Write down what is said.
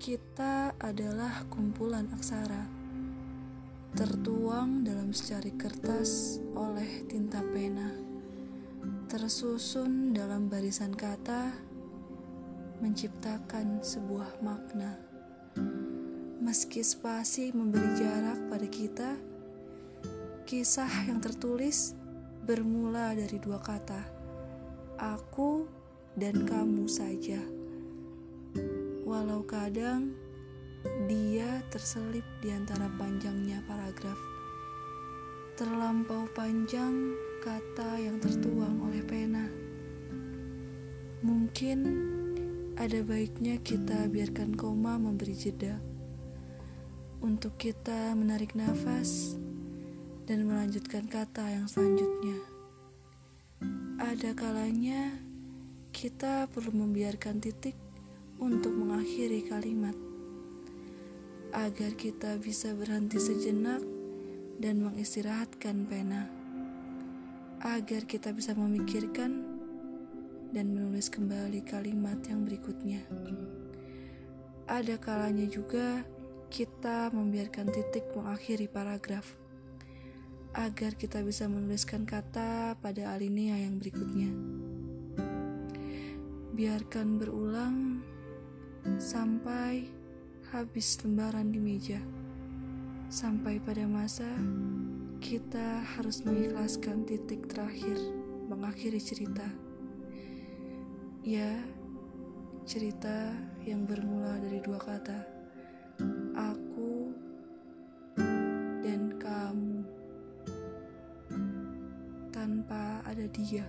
Kita adalah kumpulan aksara, tertuang dalam secari kertas oleh tinta pena, tersusun dalam barisan kata, menciptakan sebuah makna. Meski spasi memberi jarak pada kita, kisah yang tertulis bermula dari dua kata, aku dan kamu saja walau kadang dia terselip di antara panjangnya paragraf. Terlampau panjang kata yang tertuang oleh pena. Mungkin ada baiknya kita biarkan koma memberi jeda untuk kita menarik nafas dan melanjutkan kata yang selanjutnya. Ada kalanya kita perlu membiarkan titik untuk mengakhiri kalimat, agar kita bisa berhenti sejenak dan mengistirahatkan pena, agar kita bisa memikirkan dan menulis kembali kalimat yang berikutnya. Ada kalanya juga kita membiarkan titik mengakhiri paragraf, agar kita bisa menuliskan kata pada alinea yang berikutnya. Biarkan berulang sampai habis lembaran di meja. Sampai pada masa kita harus mengikhlaskan titik terakhir mengakhiri cerita. Ya, cerita yang bermula dari dua kata. Aku dan kamu tanpa ada dia.